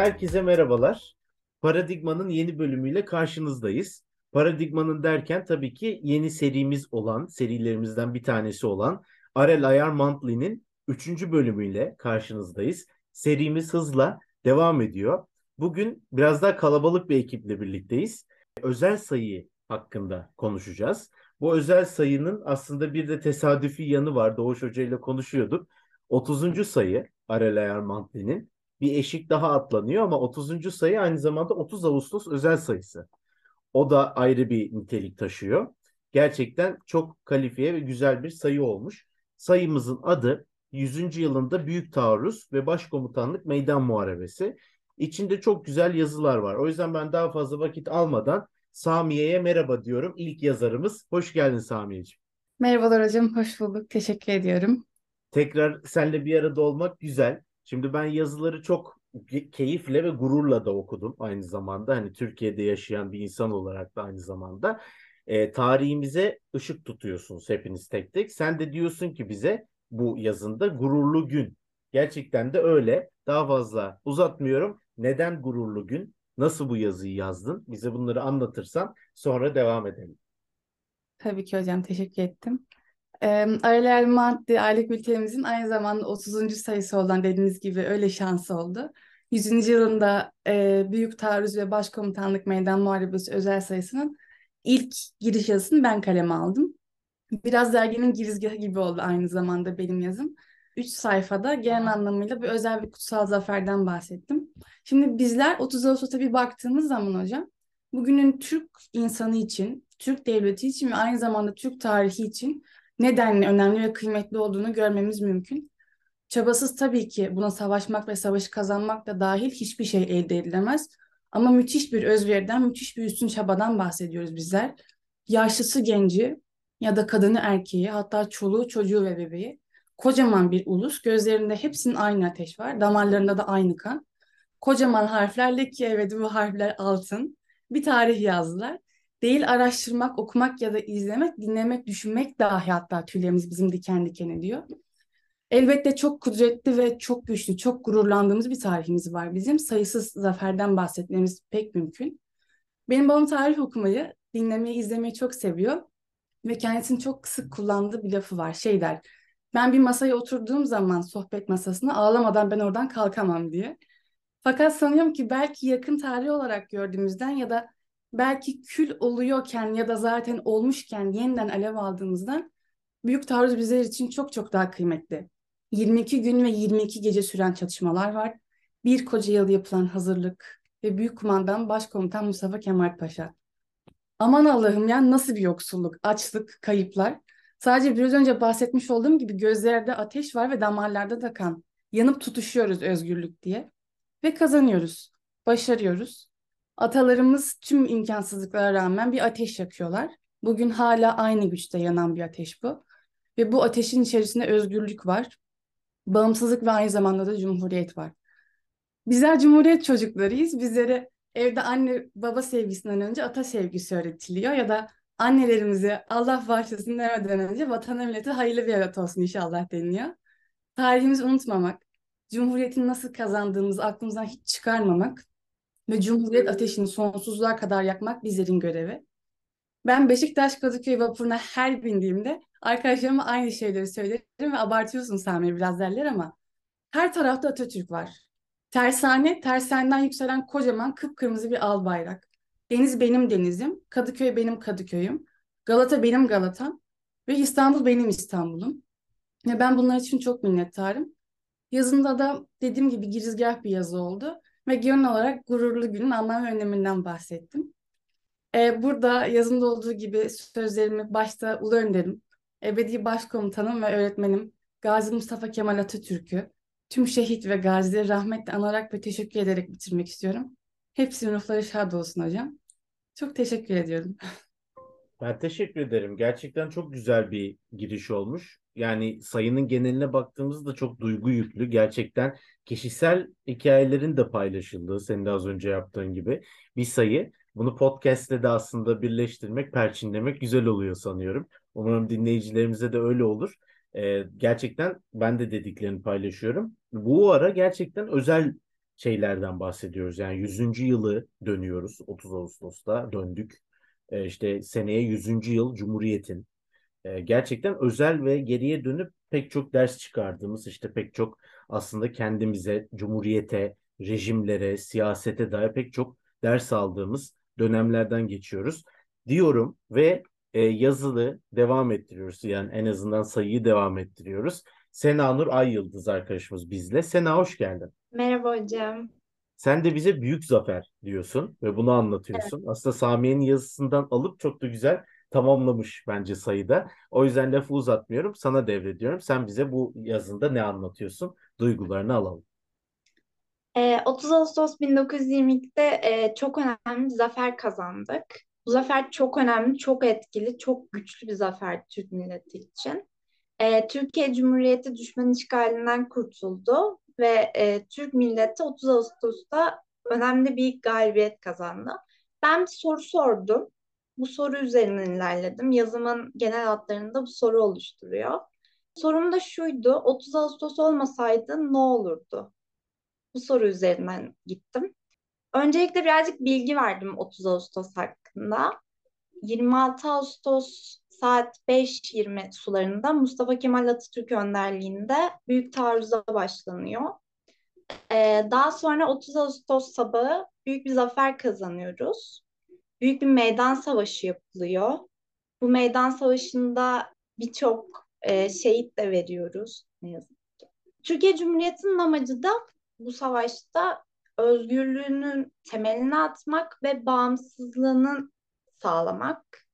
Herkese merhabalar. Paradigma'nın yeni bölümüyle karşınızdayız. Paradigma'nın derken tabii ki yeni serimiz olan, serilerimizden bir tanesi olan Arel Ayar Monthly'nin 3. bölümüyle karşınızdayız. Serimiz hızla devam ediyor. Bugün biraz daha kalabalık bir ekiple birlikteyiz. Özel sayı hakkında konuşacağız. Bu özel sayının aslında bir de tesadüfi yanı var. Doğuş Hoca ile konuşuyorduk. 30. sayı Arel Ayar Monthly'nin bir eşik daha atlanıyor ama 30. sayı aynı zamanda 30 Ağustos özel sayısı. O da ayrı bir nitelik taşıyor. Gerçekten çok kalifiye ve güzel bir sayı olmuş. Sayımızın adı 100. yılında Büyük Taarruz ve Başkomutanlık Meydan Muharebesi. İçinde çok güzel yazılar var. O yüzden ben daha fazla vakit almadan Samiye'ye merhaba diyorum. İlk yazarımız. Hoş geldin Samiye'ciğim. Merhabalar hocam, hoş bulduk. Teşekkür ediyorum. Tekrar seninle bir arada olmak güzel. Şimdi ben yazıları çok keyifle ve gururla da okudum aynı zamanda. Hani Türkiye'de yaşayan bir insan olarak da aynı zamanda. E, tarihimize ışık tutuyorsunuz hepiniz tek tek. Sen de diyorsun ki bize bu yazında gururlu gün. Gerçekten de öyle. Daha fazla uzatmıyorum. Neden gururlu gün? Nasıl bu yazıyı yazdın? Bize bunları anlatırsan sonra devam edelim. Tabii ki hocam, teşekkür ettim. E, Aralel Maddi aylık bültenimizin aynı zamanda 30. sayısı olan dediğiniz gibi öyle şansı oldu. 100. yılında e, Büyük Taarruz ve Başkomutanlık Meydan Muharebesi özel sayısının ilk giriş yazısını ben kaleme aldım. Biraz derginin girizgahı gibi oldu aynı zamanda benim yazım. Üç sayfada genel anlamıyla bir özel bir kutsal zaferden bahsettim. Şimdi bizler 30 Ağustos'a bir baktığımız zaman hocam, bugünün Türk insanı için, Türk devleti için ve aynı zamanda Türk tarihi için nedenli önemli ve kıymetli olduğunu görmemiz mümkün. Çabasız tabii ki buna savaşmak ve savaşı kazanmak da dahil hiçbir şey elde edilemez. Ama müthiş bir özveriden, müthiş bir üstün çabadan bahsediyoruz bizler. Yaşlısı genci ya da kadını erkeği, hatta çoluğu çocuğu ve bebeği. Kocaman bir ulus, gözlerinde hepsinin aynı ateş var, damarlarında da aynı kan. Kocaman harflerle ki evet bu harfler altın. Bir tarih yazdılar değil araştırmak, okumak ya da izlemek, dinlemek, düşünmek dahi hatta tüylerimiz bizim diken diken ediyor. Elbette çok kudretli ve çok güçlü, çok gururlandığımız bir tarihimiz var bizim. Sayısız zaferden bahsetmemiz pek mümkün. Benim babam tarih okumayı, dinlemeyi, izlemeyi çok seviyor. Ve kendisinin çok sık kullandığı bir lafı var. Şey der, ben bir masaya oturduğum zaman sohbet masasına ağlamadan ben oradan kalkamam diye. Fakat sanıyorum ki belki yakın tarih olarak gördüğümüzden ya da belki kül oluyorken ya da zaten olmuşken yeniden alev aldığımızda büyük taarruz bizler için çok çok daha kıymetli. 22 gün ve 22 gece süren çatışmalar var. Bir koca yıl yapılan hazırlık ve büyük kumandan başkomutan Mustafa Kemal Paşa. Aman Allah'ım ya nasıl bir yoksulluk, açlık, kayıplar. Sadece biraz önce bahsetmiş olduğum gibi gözlerde ateş var ve damarlarda da kan. Yanıp tutuşuyoruz özgürlük diye. Ve kazanıyoruz, başarıyoruz. Atalarımız tüm imkansızlıklara rağmen bir ateş yakıyorlar. Bugün hala aynı güçte yanan bir ateş bu. Ve bu ateşin içerisinde özgürlük var. Bağımsızlık ve aynı zamanda da cumhuriyet var. Bizler cumhuriyet çocuklarıyız. Bizlere evde anne baba sevgisinden önce ata sevgisi öğretiliyor ya da annelerimize Allah bağışlasın demeden önce vatana millete hayırlı bir evlat olsun inşallah deniliyor. Tarihimizi unutmamak, cumhuriyetin nasıl kazandığımızı aklımızdan hiç çıkarmamak ve Cumhuriyet ateşini sonsuzluğa kadar yakmak bizlerin görevi. Ben Beşiktaş Kadıköy vapuruna her bindiğimde arkadaşlarıma aynı şeyleri söylerim ve abartıyorsun Sami biraz derler ama her tarafta Atatürk var. Tersane, tersaneden yükselen kocaman kıpkırmızı bir al bayrak. Deniz benim denizim, Kadıköy benim Kadıköy'üm, Galata benim Galatam ve İstanbul benim İstanbul'um. Ve ben bunlar için çok minnettarım. Yazında da dediğim gibi girizgah bir yazı oldu ve genel olarak gururlu günün anlam ve öneminden bahsettim. Ee, burada yazımda olduğu gibi sözlerimi başta Ulu Önder'im, ebedi başkomutanım ve öğretmenim Gazi Mustafa Kemal Atatürk'ü, tüm şehit ve gazileri rahmetle anarak ve teşekkür ederek bitirmek istiyorum. Hepsinin ruhları şad olsun hocam. Çok teşekkür ediyorum. Ben teşekkür ederim. Gerçekten çok güzel bir giriş olmuş. Yani sayının geneline baktığımızda çok duygu yüklü. Gerçekten kişisel hikayelerin de paylaşıldığı, senin de az önce yaptığın gibi bir sayı. Bunu podcast'te de aslında birleştirmek, perçinlemek güzel oluyor sanıyorum. Umarım dinleyicilerimize de öyle olur. Ee, gerçekten ben de dediklerini paylaşıyorum. Bu ara gerçekten özel şeylerden bahsediyoruz. Yani 100. yılı dönüyoruz. 30 Ağustos'ta döndük. E, işte seneye 100. yıl Cumhuriyet'in. E, gerçekten özel ve geriye dönüp pek çok ders çıkardığımız işte pek çok aslında kendimize, Cumhuriyet'e, rejimlere, siyasete dair pek çok ders aldığımız dönemlerden geçiyoruz diyorum ve e, yazılı devam ettiriyoruz. Yani en azından sayıyı devam ettiriyoruz. Sena Nur Ay Yıldız arkadaşımız bizle. Sena hoş geldin. Merhaba hocam. Sen de bize büyük zafer diyorsun ve bunu anlatıyorsun. Aslında Samiye'nin yazısından alıp çok da güzel tamamlamış bence sayıda. O yüzden lafı uzatmıyorum. Sana devrediyorum. Sen bize bu yazında ne anlatıyorsun? Duygularını alalım. Ee, 30 Ağustos 1922'de e, çok önemli bir zafer kazandık. Bu zafer çok önemli, çok etkili, çok güçlü bir zafer Türk milleti için. Ee, Türkiye Cumhuriyeti düşman işgalinden kurtuldu ve e, Türk milleti 30 Ağustos'ta önemli bir galibiyet kazandı. Ben bir soru sordum. Bu soru üzerinden ilerledim. Yazımın genel hatlarında bu soru oluşturuyor. Sorum da şuydu, 30 Ağustos olmasaydı ne olurdu? Bu soru üzerinden gittim. Öncelikle birazcık bilgi verdim 30 Ağustos hakkında. 26 Ağustos saat 5.20 sularında Mustafa Kemal Atatürk önderliğinde büyük taarruza başlanıyor. Ee, daha sonra 30 Ağustos sabahı büyük bir zafer kazanıyoruz. Büyük bir meydan savaşı yapılıyor. Bu meydan savaşında birçok e, şehit de veriyoruz ne yazık ki. Türkiye Cumhuriyeti'nin amacı da bu savaşta özgürlüğünün temelini atmak ve bağımsızlığının sağlamak.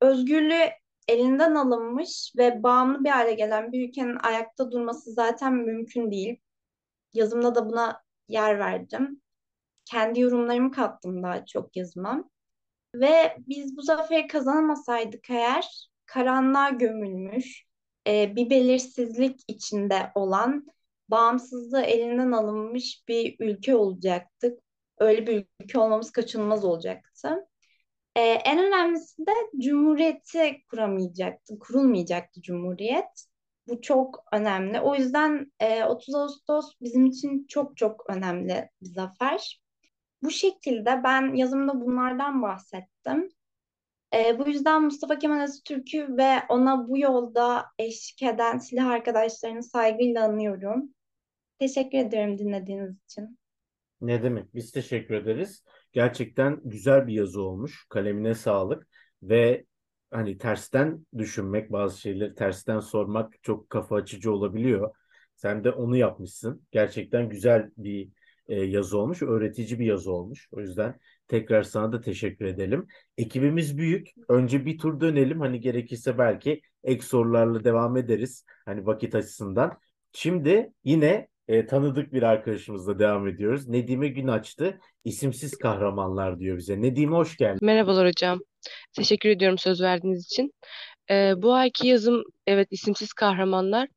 Özgürlüğü elinden alınmış ve bağımlı bir hale gelen bir ülkenin ayakta durması zaten mümkün değil. Yazımda da buna yer verdim. Kendi yorumlarımı kattım daha çok yazıma. Ve biz bu zaferi kazanamasaydık eğer karanlığa gömülmüş, e, bir belirsizlik içinde olan, bağımsızlığı elinden alınmış bir ülke olacaktık. Öyle bir ülke olmamız kaçınılmaz olacaktı. Ee, en önemlisi de cumhuriyeti kuramayacaktı, kurulmayacaktı cumhuriyet. Bu çok önemli. O yüzden e, 30 Ağustos bizim için çok çok önemli bir zafer. Bu şekilde ben yazımda bunlardan bahsettim. E, bu yüzden Mustafa Kemal Atatürk'ü ve ona bu yolda eşlik eden silah arkadaşlarını saygıyla anıyorum. Teşekkür ederim dinlediğiniz için. Ne demek? Biz teşekkür ederiz. Gerçekten güzel bir yazı olmuş. Kalemine sağlık ve hani tersten düşünmek, bazı şeyleri tersten sormak çok kafa açıcı olabiliyor. Sen de onu yapmışsın. Gerçekten güzel bir e, yazı olmuş, öğretici bir yazı olmuş. O yüzden tekrar sana da teşekkür edelim. Ekibimiz büyük. Önce bir tur dönelim. Hani gerekirse belki ek sorularla devam ederiz. Hani vakit açısından. Şimdi yine e, tanıdık bir arkadaşımızla devam ediyoruz. Nedime Gün açtı. İsimsiz kahramanlar diyor bize. Nedime hoş geldin. Merhabalar hocam. Teşekkür ediyorum söz verdiğiniz için. Ee, bu ayki yazım evet isimsiz kahramanlar.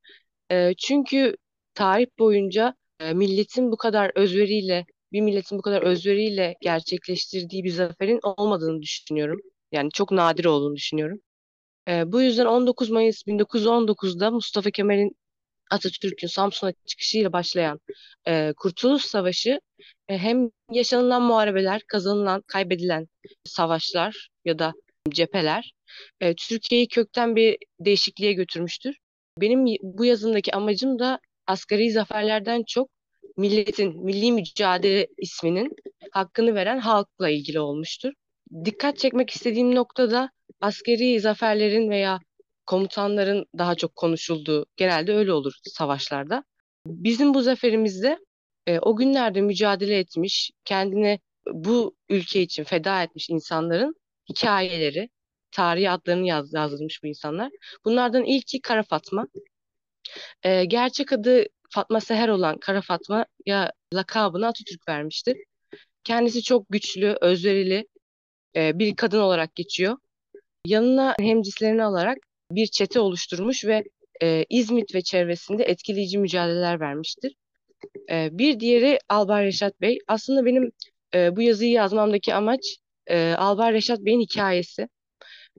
Ee, çünkü tarih boyunca e, milletin bu kadar özveriyle, bir milletin bu kadar özveriyle gerçekleştirdiği bir zaferin olmadığını düşünüyorum. Yani çok nadir olduğunu düşünüyorum. Ee, bu yüzden 19 Mayıs 1919'da Mustafa Kemal'in Atatürk'ün Samsun'a çıkışıyla başlayan e, Kurtuluş Savaşı e, hem yaşanılan muharebeler, kazanılan, kaybedilen savaşlar ya da cepheler e, Türkiye'yi kökten bir değişikliğe götürmüştür. Benim bu yazımdaki amacım da asgari zaferlerden çok milletin, milli mücadele isminin hakkını veren halkla ilgili olmuştur. Dikkat çekmek istediğim noktada askeri zaferlerin veya komutanların daha çok konuşulduğu genelde öyle olur savaşlarda. Bizim bu zaferimizde e, o günlerde mücadele etmiş, kendine bu ülke için feda etmiş insanların hikayeleri, tarihi adlarını yaz, yazdırmış bu insanlar. Bunlardan ilki Kara Fatma. E, gerçek adı Fatma Seher olan Kara Fatma ya lakabını Atatürk vermiştir. Kendisi çok güçlü, özverili e, bir kadın olarak geçiyor. Yanına hemcislerini alarak bir çete oluşturmuş ve e, İzmit ve çevresinde etkileyici mücadeleler vermiştir. E, bir diğeri Albay Reşat Bey. Aslında benim e, bu yazıyı yazmamdaki amaç e, Albay Reşat Bey'in hikayesi.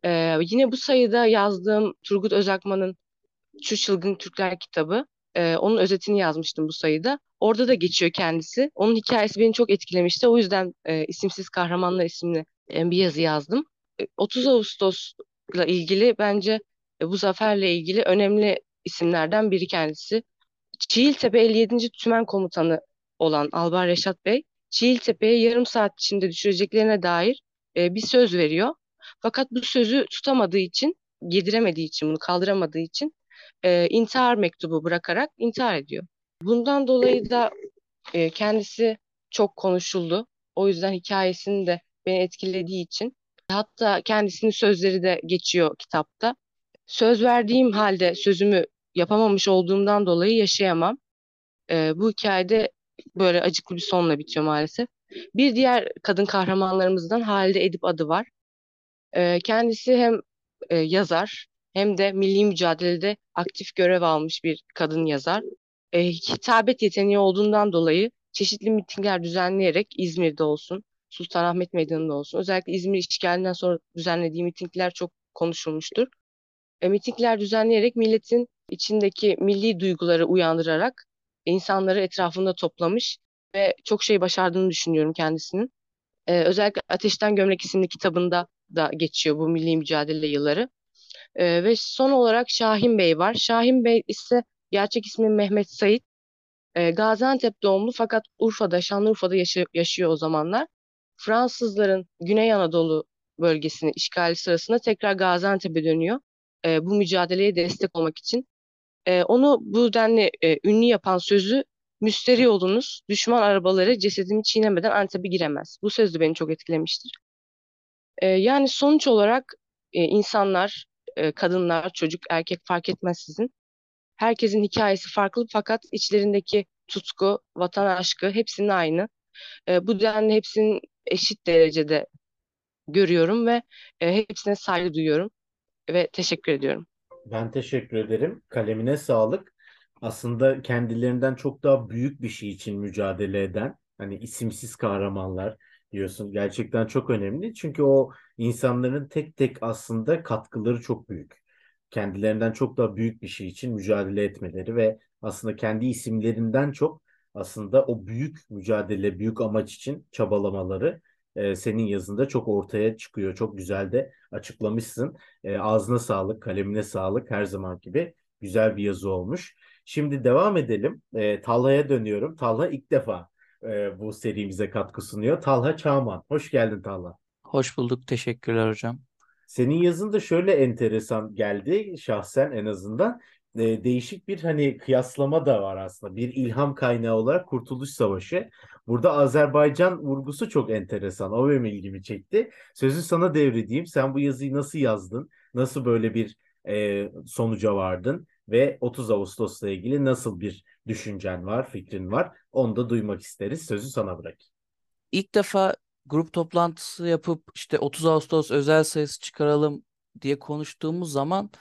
E, yine bu sayıda yazdığım Turgut Özakman'ın Şu Çılgın Türkler kitabı Ee, onun özetini yazmıştım bu sayıda. Orada da geçiyor kendisi. Onun hikayesi beni çok etkilemişti. O yüzden e, isimsiz kahramanlar isimli e, bir yazı yazdım. E, 30 Ağustos'la ilgili bence e, bu zaferle ilgili önemli isimlerden biri kendisi. Çiğiltepe 57. Tümen Komutanı olan Albay Reşat Bey, Çiğiltepe'ye yarım saat içinde düşüreceklerine dair e, bir söz veriyor. Fakat bu sözü tutamadığı için, yediremediği için, bunu kaldıramadığı için e, intihar mektubu bırakarak intihar ediyor. Bundan dolayı da e, kendisi çok konuşuldu. O yüzden hikayesini de beni etkilediği için hatta kendisinin sözleri de geçiyor kitapta. Söz verdiğim halde sözümü yapamamış olduğumdan dolayı yaşayamam. E, bu hikayede böyle acıklı bir sonla bitiyor maalesef. Bir diğer kadın kahramanlarımızdan Halide Edip adı var. E, kendisi hem e, yazar hem de milli mücadelede aktif görev almış bir kadın yazar. E, hitabet yeteneği olduğundan dolayı çeşitli mitingler düzenleyerek İzmir'de olsun, Sultanahmet Meydanı'nda olsun, özellikle İzmir işgalinden sonra düzenlediği mitingler çok konuşulmuştur. E, mitingler düzenleyerek milletin içindeki milli duyguları uyandırarak insanları etrafında toplamış ve çok şey başardığını düşünüyorum kendisinin. E, özellikle Ateşten Gömlek isimli kitabında da geçiyor bu milli mücadele yılları. E, ve son olarak Şahin Bey var. Şahin Bey ise gerçek ismi Mehmet Sait. E, Gaziantep doğumlu fakat Urfa'da, Şanlıurfa'da yaşa- yaşıyor o zamanlar. Fransızların Güney Anadolu bölgesini işgali sırasında tekrar Gaziantep'e dönüyor. E, bu mücadeleye destek olmak için. E, onu bu denli e, ünlü yapan sözü müsterih olunuz, düşman arabaları cesedimi çiğnemeden Antep'e giremez. Bu söz de beni çok etkilemiştir. E, yani sonuç olarak e, insanlar, kadınlar, çocuk, erkek fark etmez sizin. Herkesin hikayesi farklı fakat içlerindeki tutku, vatan aşkı hepsinin aynı. E, bu denli hepsinin eşit derecede görüyorum ve e, hepsine saygı duyuyorum ve teşekkür ediyorum. Ben teşekkür ederim. Kalemine sağlık. Aslında kendilerinden çok daha büyük bir şey için mücadele eden, hani isimsiz kahramanlar diyorsun. Gerçekten çok önemli. Çünkü o insanların tek tek aslında katkıları çok büyük. Kendilerinden çok daha büyük bir şey için mücadele etmeleri ve aslında kendi isimlerinden çok aslında o büyük mücadele, büyük amaç için çabalamaları e, senin yazında çok ortaya çıkıyor. Çok güzel de açıklamışsın. E, ağzına sağlık, kalemine sağlık her zaman gibi güzel bir yazı olmuş. Şimdi devam edelim. E, Talha'ya dönüyorum. Talha ilk defa e, bu serimize katkı sunuyor. Talha Çağman. Hoş geldin Talha. Hoş bulduk. Teşekkürler hocam. Senin yazın da şöyle enteresan geldi şahsen en azından. E, değişik bir hani kıyaslama da var aslında. Bir ilham kaynağı olarak Kurtuluş Savaşı. Burada Azerbaycan vurgusu çok enteresan. O benim ilgimi çekti. Sözü sana devredeyim. Sen bu yazıyı nasıl yazdın? Nasıl böyle bir e, sonuca vardın? Ve 30 Ağustos'la ilgili nasıl bir düşüncen var, fikrin var? Onu da duymak isteriz. Sözü sana bırak. İlk defa grup toplantısı yapıp işte 30 Ağustos özel sayısı çıkaralım diye konuştuğumuz zaman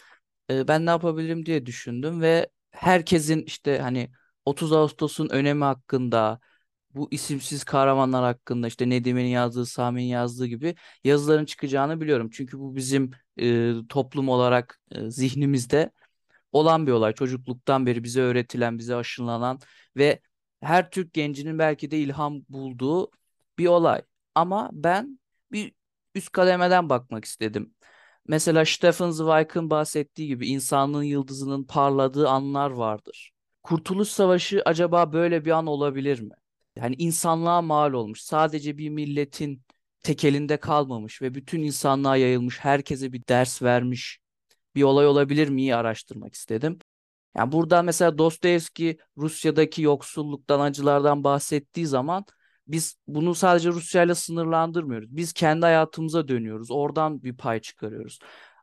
e, ben ne yapabilirim diye düşündüm ve herkesin işte hani 30 Ağustos'un önemi hakkında bu isimsiz kahramanlar hakkında işte Nedime'nin yazdığı, Sami'nin yazdığı gibi yazıların çıkacağını biliyorum. Çünkü bu bizim e, toplum olarak e, zihnimizde olan bir olay. Çocukluktan beri bize öğretilen, bize aşılanan ve her Türk gencinin belki de ilham bulduğu bir olay. Ama ben bir üst kademeden bakmak istedim. Mesela Stefan Zweig'ın bahsettiği gibi insanlığın yıldızının parladığı anlar vardır. Kurtuluş Savaşı acaba böyle bir an olabilir mi? Yani insanlığa mal olmuş. Sadece bir milletin tekelinde kalmamış ve bütün insanlığa yayılmış, herkese bir ders vermiş bir olay olabilir miyi araştırmak istedim. Yani burada mesela Dostoyevski Rusya'daki yoksulluktan, acılardan bahsettiği zaman biz bunu sadece Rusya ile sınırlandırmıyoruz. Biz kendi hayatımıza dönüyoruz. Oradan bir pay çıkarıyoruz.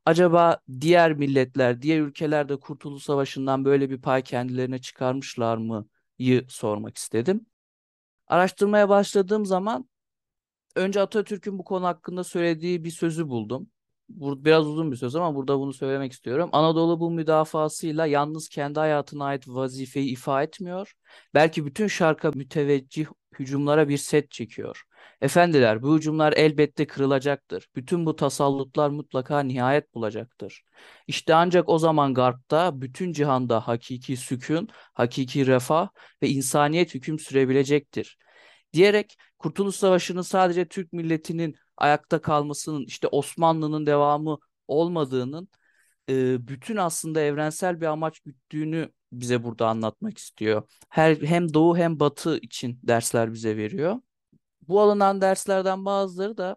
Acaba diğer milletler, diğer ülkeler de Kurtuluş Savaşı'ndan böyle bir pay kendilerine çıkarmışlar mı?'yı sormak istedim. Araştırmaya başladığım zaman önce Atatürk'ün bu konu hakkında söylediği bir sözü buldum. Bu biraz uzun bir söz ama burada bunu söylemek istiyorum. Anadolu bu müdafasıyla yalnız kendi hayatına ait vazifeyi ifa etmiyor. Belki bütün şarka müteveccih hücumlara bir set çekiyor. Efendiler, bu hücumlar elbette kırılacaktır. Bütün bu tasallutlar mutlaka nihayet bulacaktır. İşte ancak o zaman Garp'ta, bütün cihanda hakiki sükun, hakiki refah ve insaniyet hüküm sürebilecektir. Diyerek Kurtuluş Savaşı'nın sadece Türk milletinin ayakta kalmasının, işte Osmanlı'nın devamı olmadığının bütün aslında evrensel bir amaç güttüğünü bize burada anlatmak istiyor. Her hem doğu hem batı için dersler bize veriyor. Bu alınan derslerden bazıları da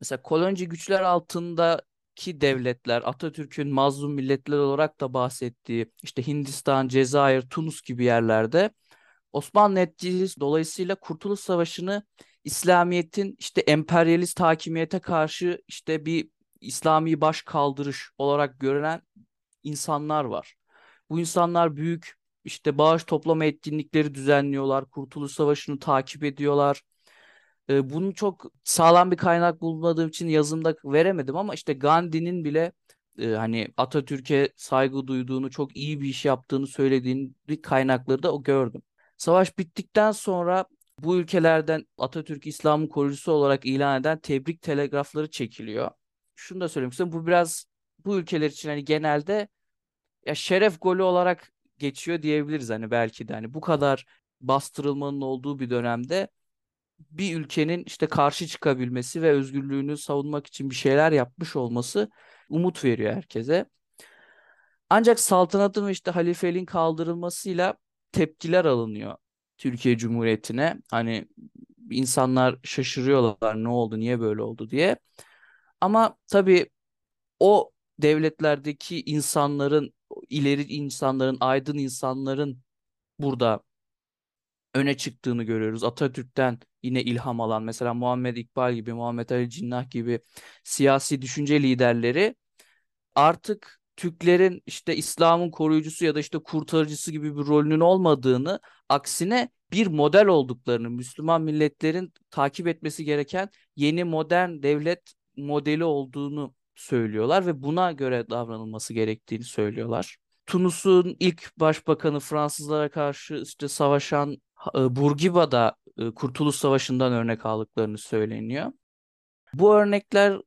mesela kolonci güçler altındaki devletler, Atatürk'ün mazlum milletler olarak da bahsettiği işte Hindistan, Cezayir, Tunus gibi yerlerde Osmanlı etkisi dolayısıyla Kurtuluş Savaşı'nı İslamiyet'in işte emperyalist hakimiyete karşı işte bir İslami baş kaldırış olarak görülen insanlar var. Bu insanlar büyük işte bağış toplama etkinlikleri düzenliyorlar. Kurtuluş Savaşı'nı takip ediyorlar. Ee, bunu çok sağlam bir kaynak bulmadığım için yazımda veremedim ama işte Gandhi'nin bile e, hani Atatürk'e saygı duyduğunu, çok iyi bir iş yaptığını söylediğini kaynakları da o gördüm. Savaş bittikten sonra bu ülkelerden Atatürk İslam'ın koruyucusu olarak ilan eden tebrik telegrafları çekiliyor. Şunu da söylemek istiyorum. Bu biraz bu ülkeler için hani genelde ya şeref golü olarak geçiyor diyebiliriz hani belki de hani bu kadar bastırılmanın olduğu bir dönemde bir ülkenin işte karşı çıkabilmesi ve özgürlüğünü savunmak için bir şeyler yapmış olması umut veriyor herkese. Ancak saltanatın ve işte halifeliğin kaldırılmasıyla tepkiler alınıyor Türkiye Cumhuriyeti'ne. Hani insanlar şaşırıyorlar ne oldu, niye böyle oldu diye. Ama tabii o devletlerdeki insanların, ileri insanların, aydın insanların burada öne çıktığını görüyoruz. Atatürk'ten yine ilham alan mesela Muhammed İkbal gibi, Muhammed Ali Cinnah gibi siyasi düşünce liderleri artık Türklerin işte İslam'ın koruyucusu ya da işte kurtarıcısı gibi bir rolünün olmadığını, aksine bir model olduklarını, Müslüman milletlerin takip etmesi gereken yeni modern devlet modeli olduğunu söylüyorlar ve buna göre davranılması gerektiğini söylüyorlar. Tunus'un ilk başbakanı Fransızlara karşı işte savaşan e, Bourguiba da e, Kurtuluş Savaşı'ndan örnek aldıklarını söyleniyor. Bu örnekler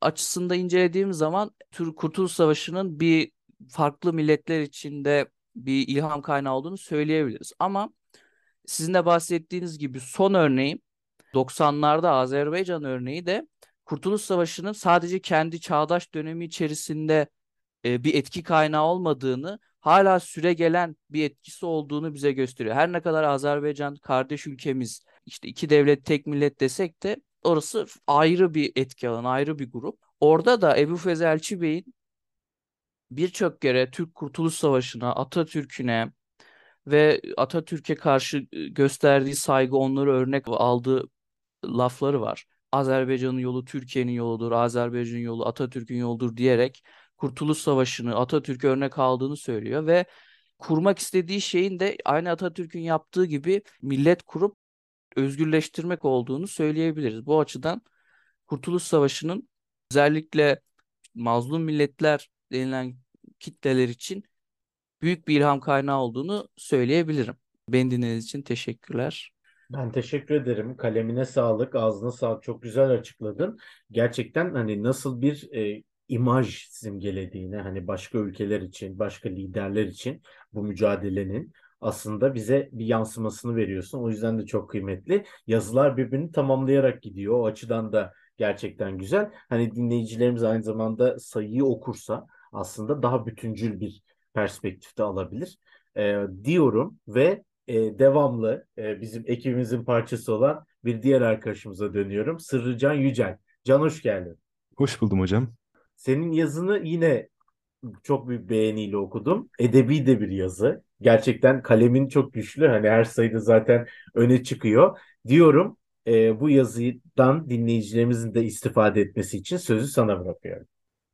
açısında incelediğim zaman Kurtuluş Savaşı'nın bir farklı milletler içinde bir ilham kaynağı olduğunu söyleyebiliriz. Ama sizin de bahsettiğiniz gibi son örneğim 90'larda Azerbaycan örneği de Kurtuluş Savaşı'nın sadece kendi çağdaş dönemi içerisinde e, bir etki kaynağı olmadığını, hala süre gelen bir etkisi olduğunu bize gösteriyor. Her ne kadar Azerbaycan kardeş ülkemiz, işte iki devlet tek millet desek de orası ayrı bir etki alanı, ayrı bir grup. Orada da Ebu Fez Elçi Bey'in birçok kere Türk Kurtuluş Savaşı'na, Atatürk'üne ve Atatürk'e karşı gösterdiği saygı onları örnek aldığı lafları var. Azerbaycan'ın yolu Türkiye'nin yoludur, Azerbaycan'ın yolu Atatürk'ün yoludur diyerek Kurtuluş Savaşı'nı Atatürk'e örnek aldığını söylüyor ve kurmak istediği şeyin de aynı Atatürk'ün yaptığı gibi millet kurup özgürleştirmek olduğunu söyleyebiliriz. Bu açıdan Kurtuluş Savaşı'nın özellikle mazlum milletler denilen kitleler için büyük bir ilham kaynağı olduğunu söyleyebilirim. Beni dinlediğiniz için teşekkürler. Ben teşekkür ederim. Kalemine sağlık, ağzına sağlık. Çok güzel açıkladın. Gerçekten hani nasıl bir e, imaj simgelediğini hani başka ülkeler için, başka liderler için bu mücadelenin aslında bize bir yansımasını veriyorsun. O yüzden de çok kıymetli. Yazılar birbirini tamamlayarak gidiyor. O açıdan da gerçekten güzel. Hani dinleyicilerimiz aynı zamanda sayıyı okursa aslında daha bütüncül bir perspektifte alabilir e, diyorum ve e, devamlı e, bizim ekibimizin parçası olan bir diğer arkadaşımıza dönüyorum. Sırrıcan Yücel. Can hoş geldin. Hoş buldum hocam. Senin yazını yine çok büyük beğeniyle okudum. Edebi de bir yazı. Gerçekten kalemin çok güçlü. Hani her sayıda zaten öne çıkıyor. Diyorum e, bu yazıdan dinleyicilerimizin de istifade etmesi için sözü sana bırakıyorum.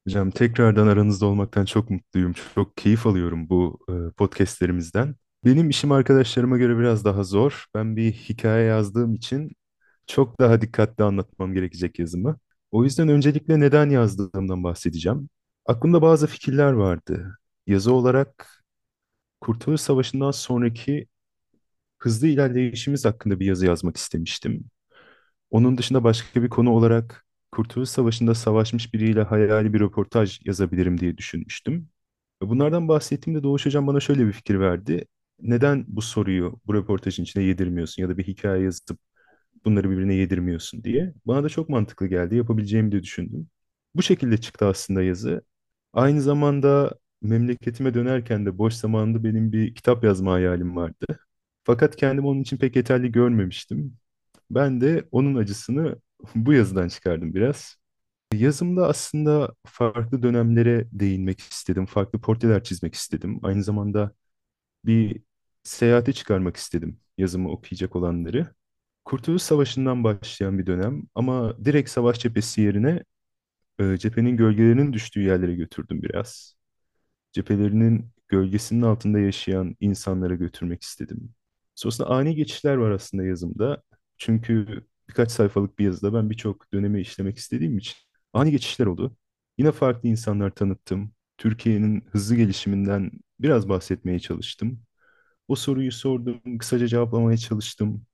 Hocam tekrardan aranızda olmaktan çok mutluyum. Çok keyif alıyorum bu e, podcastlerimizden. Benim işim arkadaşlarıma göre biraz daha zor. Ben bir hikaye yazdığım için çok daha dikkatli anlatmam gerekecek yazımı. O yüzden öncelikle neden yazdığımdan bahsedeceğim. Aklımda bazı fikirler vardı. Yazı olarak Kurtuluş Savaşı'ndan sonraki hızlı ilerleyişimiz hakkında bir yazı yazmak istemiştim. Onun dışında başka bir konu olarak Kurtuluş Savaşı'nda savaşmış biriyle hayali bir röportaj yazabilirim diye düşünmüştüm. Bunlardan bahsettiğimde Doğuş Hocam bana şöyle bir fikir verdi. Neden bu soruyu bu röportajın içine yedirmiyorsun ya da bir hikaye yazıp bunları birbirine yedirmiyorsun diye. Bana da çok mantıklı geldi. Yapabileceğimi de düşündüm. Bu şekilde çıktı aslında yazı. Aynı zamanda memleketime dönerken de boş zamanında benim bir kitap yazma hayalim vardı. Fakat kendimi onun için pek yeterli görmemiştim. Ben de onun acısını bu yazıdan çıkardım biraz. Yazımda aslında farklı dönemlere değinmek istedim. Farklı portreler çizmek istedim. Aynı zamanda bir seyahate çıkarmak istedim yazımı okuyacak olanları. Kurtuluş Savaşı'ndan başlayan bir dönem ama direkt savaş cephesi yerine e, cephenin gölgelerinin düştüğü yerlere götürdüm biraz. Cephelerinin gölgesinin altında yaşayan insanlara götürmek istedim. Sonrasında ani geçişler var aslında yazımda. Çünkü birkaç sayfalık bir yazıda ben birçok dönemi işlemek istediğim için ani geçişler oldu. Yine farklı insanlar tanıttım. Türkiye'nin hızlı gelişiminden biraz bahsetmeye çalıştım. O soruyu sordum, kısaca cevaplamaya çalıştım.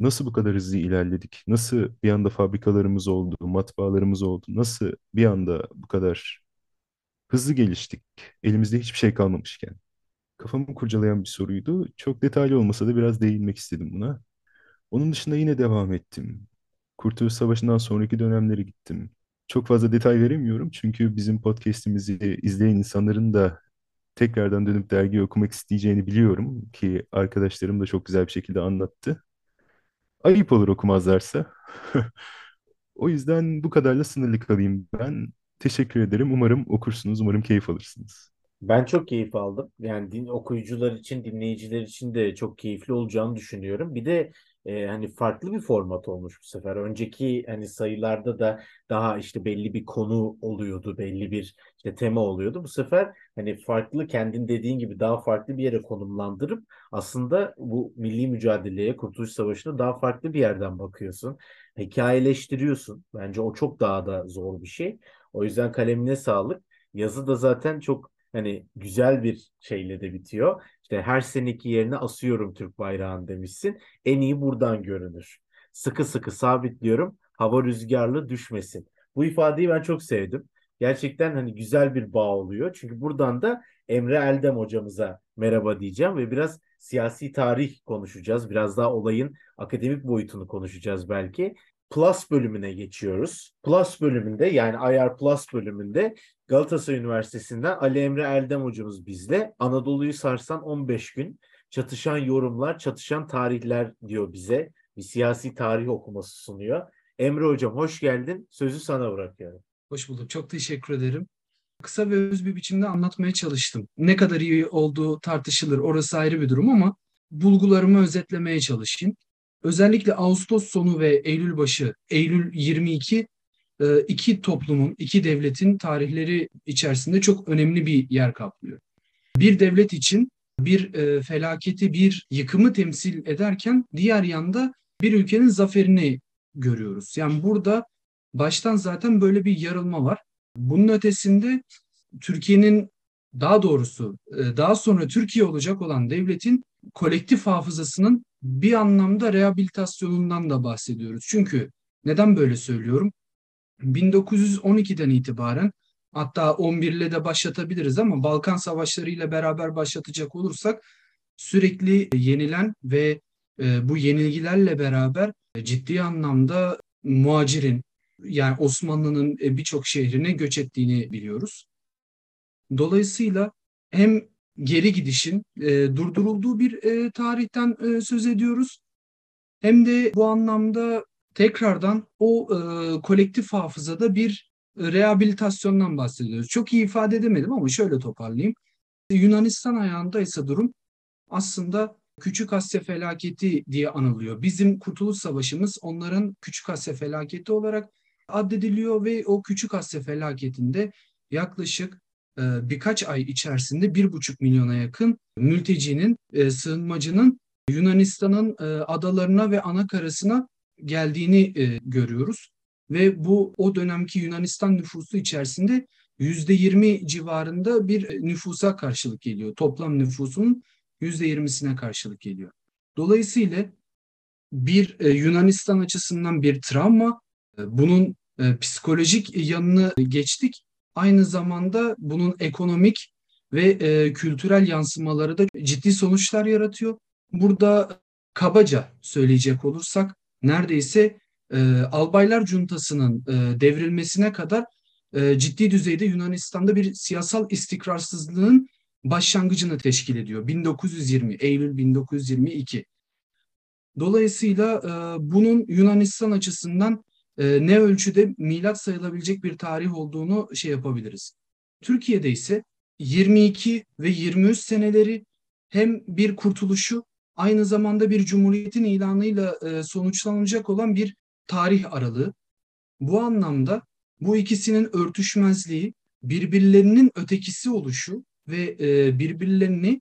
Nasıl bu kadar hızlı ilerledik? Nasıl bir anda fabrikalarımız oldu, matbaalarımız oldu? Nasıl bir anda bu kadar hızlı geliştik? Elimizde hiçbir şey kalmamışken. Kafamı kurcalayan bir soruydu. Çok detaylı olmasa da biraz değinmek istedim buna. Onun dışında yine devam ettim. Kurtuluş Savaşı'ndan sonraki dönemlere gittim. Çok fazla detay veremiyorum çünkü bizim podcast'imizi izleyen insanların da tekrardan dönüp dergi okumak isteyeceğini biliyorum ki arkadaşlarım da çok güzel bir şekilde anlattı. Ayıp olur okumazlarsa. O yüzden bu kadarla sınırlı kalayım ben. Teşekkür ederim. Umarım okursunuz, umarım keyif alırsınız. Ben çok keyif aldım. Yani din, okuyucular için, dinleyiciler için de çok keyifli olacağını düşünüyorum. Bir de e, hani farklı bir format olmuş bu sefer. Önceki hani sayılarda da daha işte belli bir konu oluyordu, belli bir işte tema oluyordu. Bu sefer hani farklı kendin dediğin gibi daha farklı bir yere konumlandırıp aslında bu milli mücadeleye, Kurtuluş Savaşı'na daha farklı bir yerden bakıyorsun. Hikayeleştiriyorsun. Bence o çok daha da zor bir şey. O yüzden kalemine sağlık. Yazı da zaten çok hani güzel bir şeyle de bitiyor. İşte her seneki yerine asıyorum Türk bayrağını demişsin. En iyi buradan görünür. Sıkı sıkı sabitliyorum. Hava rüzgarlı düşmesin. Bu ifadeyi ben çok sevdim. Gerçekten hani güzel bir bağ oluyor. Çünkü buradan da Emre Eldem hocamıza merhaba diyeceğim ve biraz siyasi tarih konuşacağız. Biraz daha olayın akademik boyutunu konuşacağız belki. Plus bölümüne geçiyoruz. Plus bölümünde yani IR Plus bölümünde Galatasaray Üniversitesi'nden Ali Emre Erdem hocamız bizle. Anadolu'yu sarsan 15 gün, çatışan yorumlar, çatışan tarihler diyor bize. Bir siyasi tarih okuması sunuyor. Emre hocam hoş geldin. Sözü sana bırakıyorum. Hoş bulduk. Çok teşekkür ederim. Kısa ve öz bir biçimde anlatmaya çalıştım. Ne kadar iyi olduğu tartışılır. Orası ayrı bir durum ama bulgularımı özetlemeye çalışayım. Özellikle Ağustos sonu ve Eylül başı, Eylül 22 e, iki toplumun, iki devletin tarihleri içerisinde çok önemli bir yer kaplıyor. Bir devlet için bir e, felaketi, bir yıkımı temsil ederken diğer yanda bir ülkenin zaferini görüyoruz. Yani burada baştan zaten böyle bir yarılma var. Bunun ötesinde Türkiye'nin daha doğrusu e, daha sonra Türkiye olacak olan devletin kolektif hafızasının bir anlamda rehabilitasyonundan da bahsediyoruz. Çünkü neden böyle söylüyorum? 1912'den itibaren hatta 11 ile de başlatabiliriz ama Balkan Savaşları ile beraber başlatacak olursak sürekli yenilen ve e, bu yenilgilerle beraber ciddi anlamda muhacirin yani Osmanlı'nın e, birçok şehrine göç ettiğini biliyoruz. Dolayısıyla hem geri gidişin e, durdurulduğu bir e, tarihten e, söz ediyoruz. Hem de bu anlamda tekrardan o e, kolektif hafızada bir rehabilitasyondan bahsediyoruz. Çok iyi ifade edemedim ama şöyle toparlayayım. Yunanistan ayağında ise durum aslında Küçük Asya felaketi diye anılıyor. Bizim Kurtuluş Savaşımız onların Küçük Asya felaketi olarak addediliyor ve o Küçük Asya felaketinde yaklaşık birkaç ay içerisinde bir buçuk milyona yakın mültecinin, e, sığınmacının Yunanistan'ın e, adalarına ve ana geldiğini görüyoruz. Ve bu o dönemki Yunanistan nüfusu içerisinde yüzde yirmi civarında bir nüfusa karşılık geliyor. Toplam nüfusun yüzde yirmisine karşılık geliyor. Dolayısıyla bir e, Yunanistan açısından bir travma, e, bunun e, psikolojik yanını geçtik. Aynı zamanda bunun ekonomik ve e, kültürel yansımaları da ciddi sonuçlar yaratıyor. Burada kabaca söyleyecek olursak neredeyse e, albaylar cuntasının e, devrilmesine kadar e, ciddi düzeyde Yunanistan'da bir siyasal istikrarsızlığın başlangıcını teşkil ediyor. 1920, Eylül 1922. Dolayısıyla e, bunun Yunanistan açısından e, ne ölçüde milat sayılabilecek bir tarih olduğunu şey yapabiliriz. Türkiye'de ise 22 ve 23 seneleri hem bir kurtuluşu aynı zamanda bir cumhuriyetin ilanıyla e, sonuçlanacak olan bir tarih aralığı. Bu anlamda bu ikisinin örtüşmezliği, birbirlerinin ötekisi oluşu ve e, birbirlerini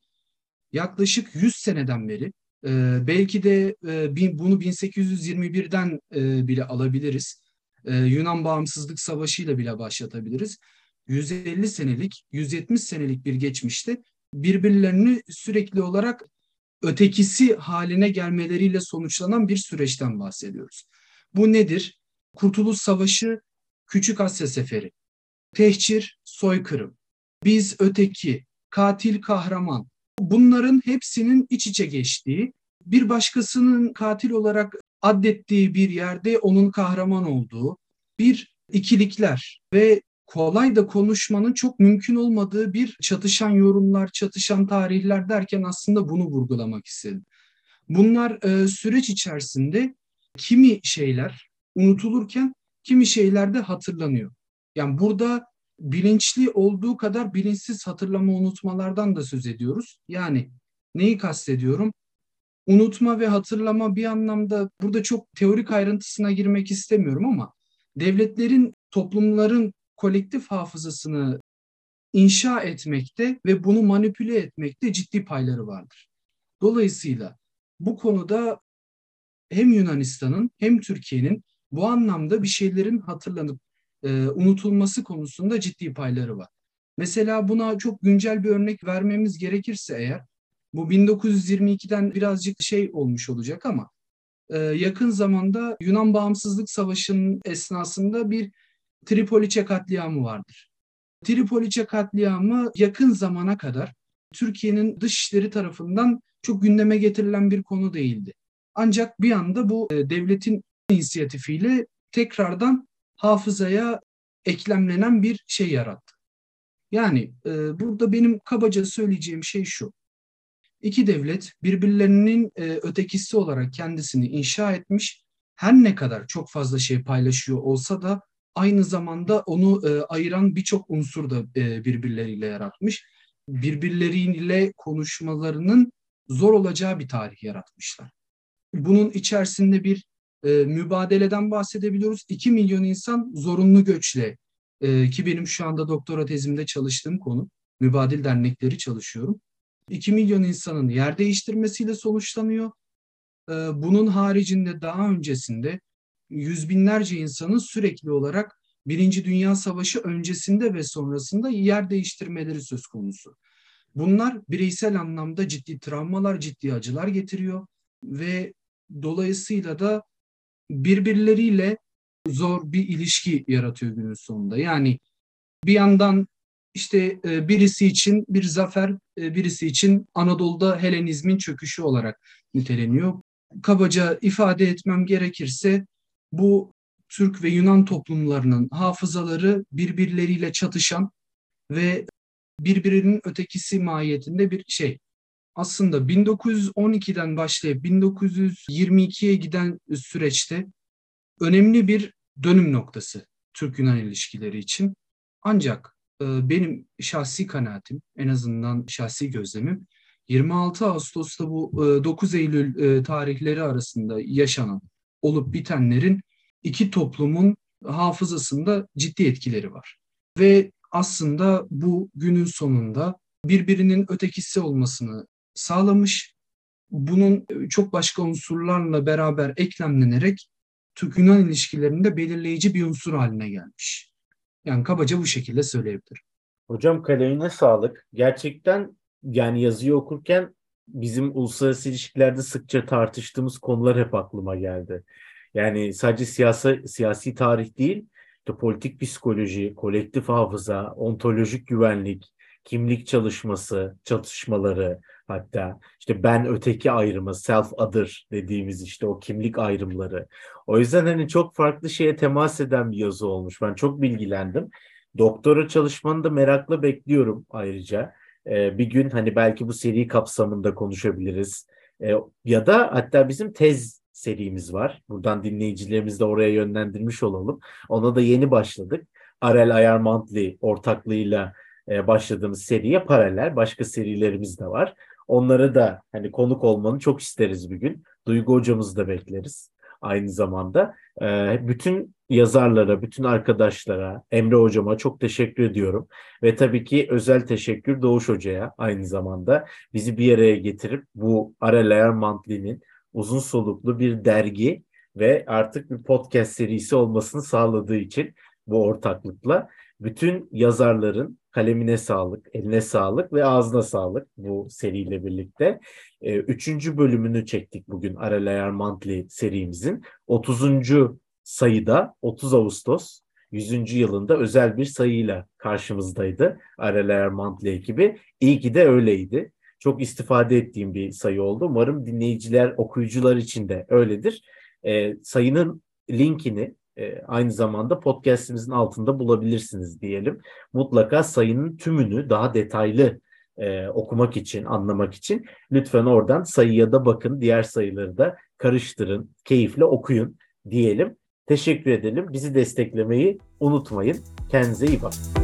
yaklaşık 100 seneden beri e, belki de e, bunu 1821'den e, bile alabiliriz. E, Yunan Bağımsızlık Savaşı ile bile başlatabiliriz. 150 senelik, 170 senelik bir geçmişte birbirlerini sürekli olarak ötekisi haline gelmeleriyle sonuçlanan bir süreçten bahsediyoruz. Bu nedir? Kurtuluş Savaşı, Küçük Asya Seferi, tehcir, soykırım, biz öteki, katil kahraman. Bunların hepsinin iç içe geçtiği, bir başkasının katil olarak addettiği bir yerde onun kahraman olduğu bir ikilikler ve kolay da konuşmanın çok mümkün olmadığı bir çatışan yorumlar, çatışan tarihler derken aslında bunu vurgulamak istedim. Bunlar e, süreç içerisinde kimi şeyler unutulurken kimi şeyler de hatırlanıyor. Yani burada bilinçli olduğu kadar bilinçsiz hatırlama unutmalardan da söz ediyoruz. Yani neyi kastediyorum? Unutma ve hatırlama bir anlamda burada çok teorik ayrıntısına girmek istemiyorum ama devletlerin, toplumların kolektif hafızasını inşa etmekte ve bunu manipüle etmekte ciddi payları vardır. Dolayısıyla bu konuda hem Yunanistan'ın hem Türkiye'nin bu anlamda bir şeylerin hatırlanıp e, unutulması konusunda ciddi payları var. Mesela buna çok güncel bir örnek vermemiz gerekirse eğer, bu 1922'den birazcık şey olmuş olacak ama e, yakın zamanda Yunan Bağımsızlık Savaşı'nın esnasında bir Tripoliçe katliamı vardır. Tripoliçe katliamı yakın zamana kadar Türkiye'nin dışişleri tarafından çok gündeme getirilen bir konu değildi. Ancak bir anda bu e, devletin inisiyatifiyle tekrardan hafızaya eklemlenen bir şey yarattı. Yani e, burada benim kabaca söyleyeceğim şey şu. İki devlet birbirlerinin e, ötekisi olarak kendisini inşa etmiş. Her ne kadar çok fazla şey paylaşıyor olsa da aynı zamanda onu e, ayıran birçok unsur da e, birbirleriyle yaratmış. Birbirleriyle konuşmalarının zor olacağı bir tarih yaratmışlar. Bunun içerisinde bir e, mübadeleden bahsedebiliyoruz. 2 milyon insan zorunlu göçle e, ki benim şu anda doktora tezimde çalıştığım konu. Mübadil dernekleri çalışıyorum. 2 milyon insanın yer değiştirmesiyle sonuçlanıyor. E, bunun haricinde daha öncesinde yüz binlerce insanın sürekli olarak Birinci Dünya Savaşı öncesinde ve sonrasında yer değiştirmeleri söz konusu. Bunlar bireysel anlamda ciddi travmalar, ciddi acılar getiriyor ve dolayısıyla da birbirleriyle zor bir ilişki yaratıyor günün sonunda. Yani bir yandan işte e, birisi için bir zafer, e, birisi için Anadolu'da Helenizmin çöküşü olarak niteleniyor. Kabaca ifade etmem gerekirse bu Türk ve Yunan toplumlarının hafızaları birbirleriyle çatışan ve birbirinin ötekisi mahiyetinde bir şey. Aslında 1912'den başlayıp 1922'ye giden süreçte önemli bir dönüm noktası Türk-Yunan ilişkileri için. Ancak e, benim şahsi kanaatim, en azından şahsi gözlemim, 26 Ağustos'ta bu e, 9 Eylül e, tarihleri arasında yaşanan olup bitenlerin iki toplumun hafızasında ciddi etkileri var. Ve aslında bu günün sonunda birbirinin ötekisi olmasını sağlamış. Bunun çok başka unsurlarla beraber eklemlenerek Türk-Yunan ilişkilerinde belirleyici bir unsur haline gelmiş. Yani kabaca bu şekilde söyleyebilirim. Hocam kalemine sağlık. Gerçekten yani yazıyı okurken bizim uluslararası ilişkilerde sıkça tartıştığımız konular hep aklıma geldi. Yani sadece siyasi, siyasi tarih değil, işte politik psikoloji, kolektif hafıza, ontolojik güvenlik, kimlik çalışması, çatışmaları hatta işte ben öteki ayrımı, self-other dediğimiz işte o kimlik ayrımları. O yüzden hani çok farklı şeye temas eden bir yazı olmuş. Ben çok bilgilendim. Doktora çalışmanı da merakla bekliyorum ayrıca. Ee, bir gün hani belki bu seri kapsamında konuşabiliriz. Ee, ya da hatta bizim tez serimiz var. Buradan dinleyicilerimizi de oraya yönlendirmiş olalım. Ona da yeni başladık. Arel Ayar Mantli ortaklığıyla e, başladığımız seriye paralel başka serilerimiz de var. Onlara da hani konuk olmanı çok isteriz bir gün. Duygu hocamızı da bekleriz aynı zamanda. E, bütün yazarlara, bütün arkadaşlara, Emre hocama çok teşekkür ediyorum. Ve tabii ki özel teşekkür Doğuş hocaya aynı zamanda bizi bir araya getirip bu Arelayer Mantli'nin uzun soluklu bir dergi ve artık bir podcast serisi olmasını sağladığı için bu ortaklıkla bütün yazarların kalemine sağlık, eline sağlık ve ağzına sağlık bu seriyle birlikte. Ee, üçüncü bölümünü çektik bugün Arelayer Monthly serimizin. 30. sayıda 30 Ağustos 100. yılında özel bir sayıyla karşımızdaydı Arelayer Monthly ekibi. İyi ki de öyleydi. Çok istifade ettiğim bir sayı oldu. Umarım dinleyiciler, okuyucular için de öyledir. Ee, sayının linkini e, aynı zamanda podcastimizin altında bulabilirsiniz diyelim. Mutlaka sayının tümünü daha detaylı e, okumak için, anlamak için lütfen oradan sayıya da bakın. Diğer sayıları da karıştırın, keyifle okuyun diyelim. Teşekkür edelim. Bizi desteklemeyi unutmayın. Kendinize iyi bakın.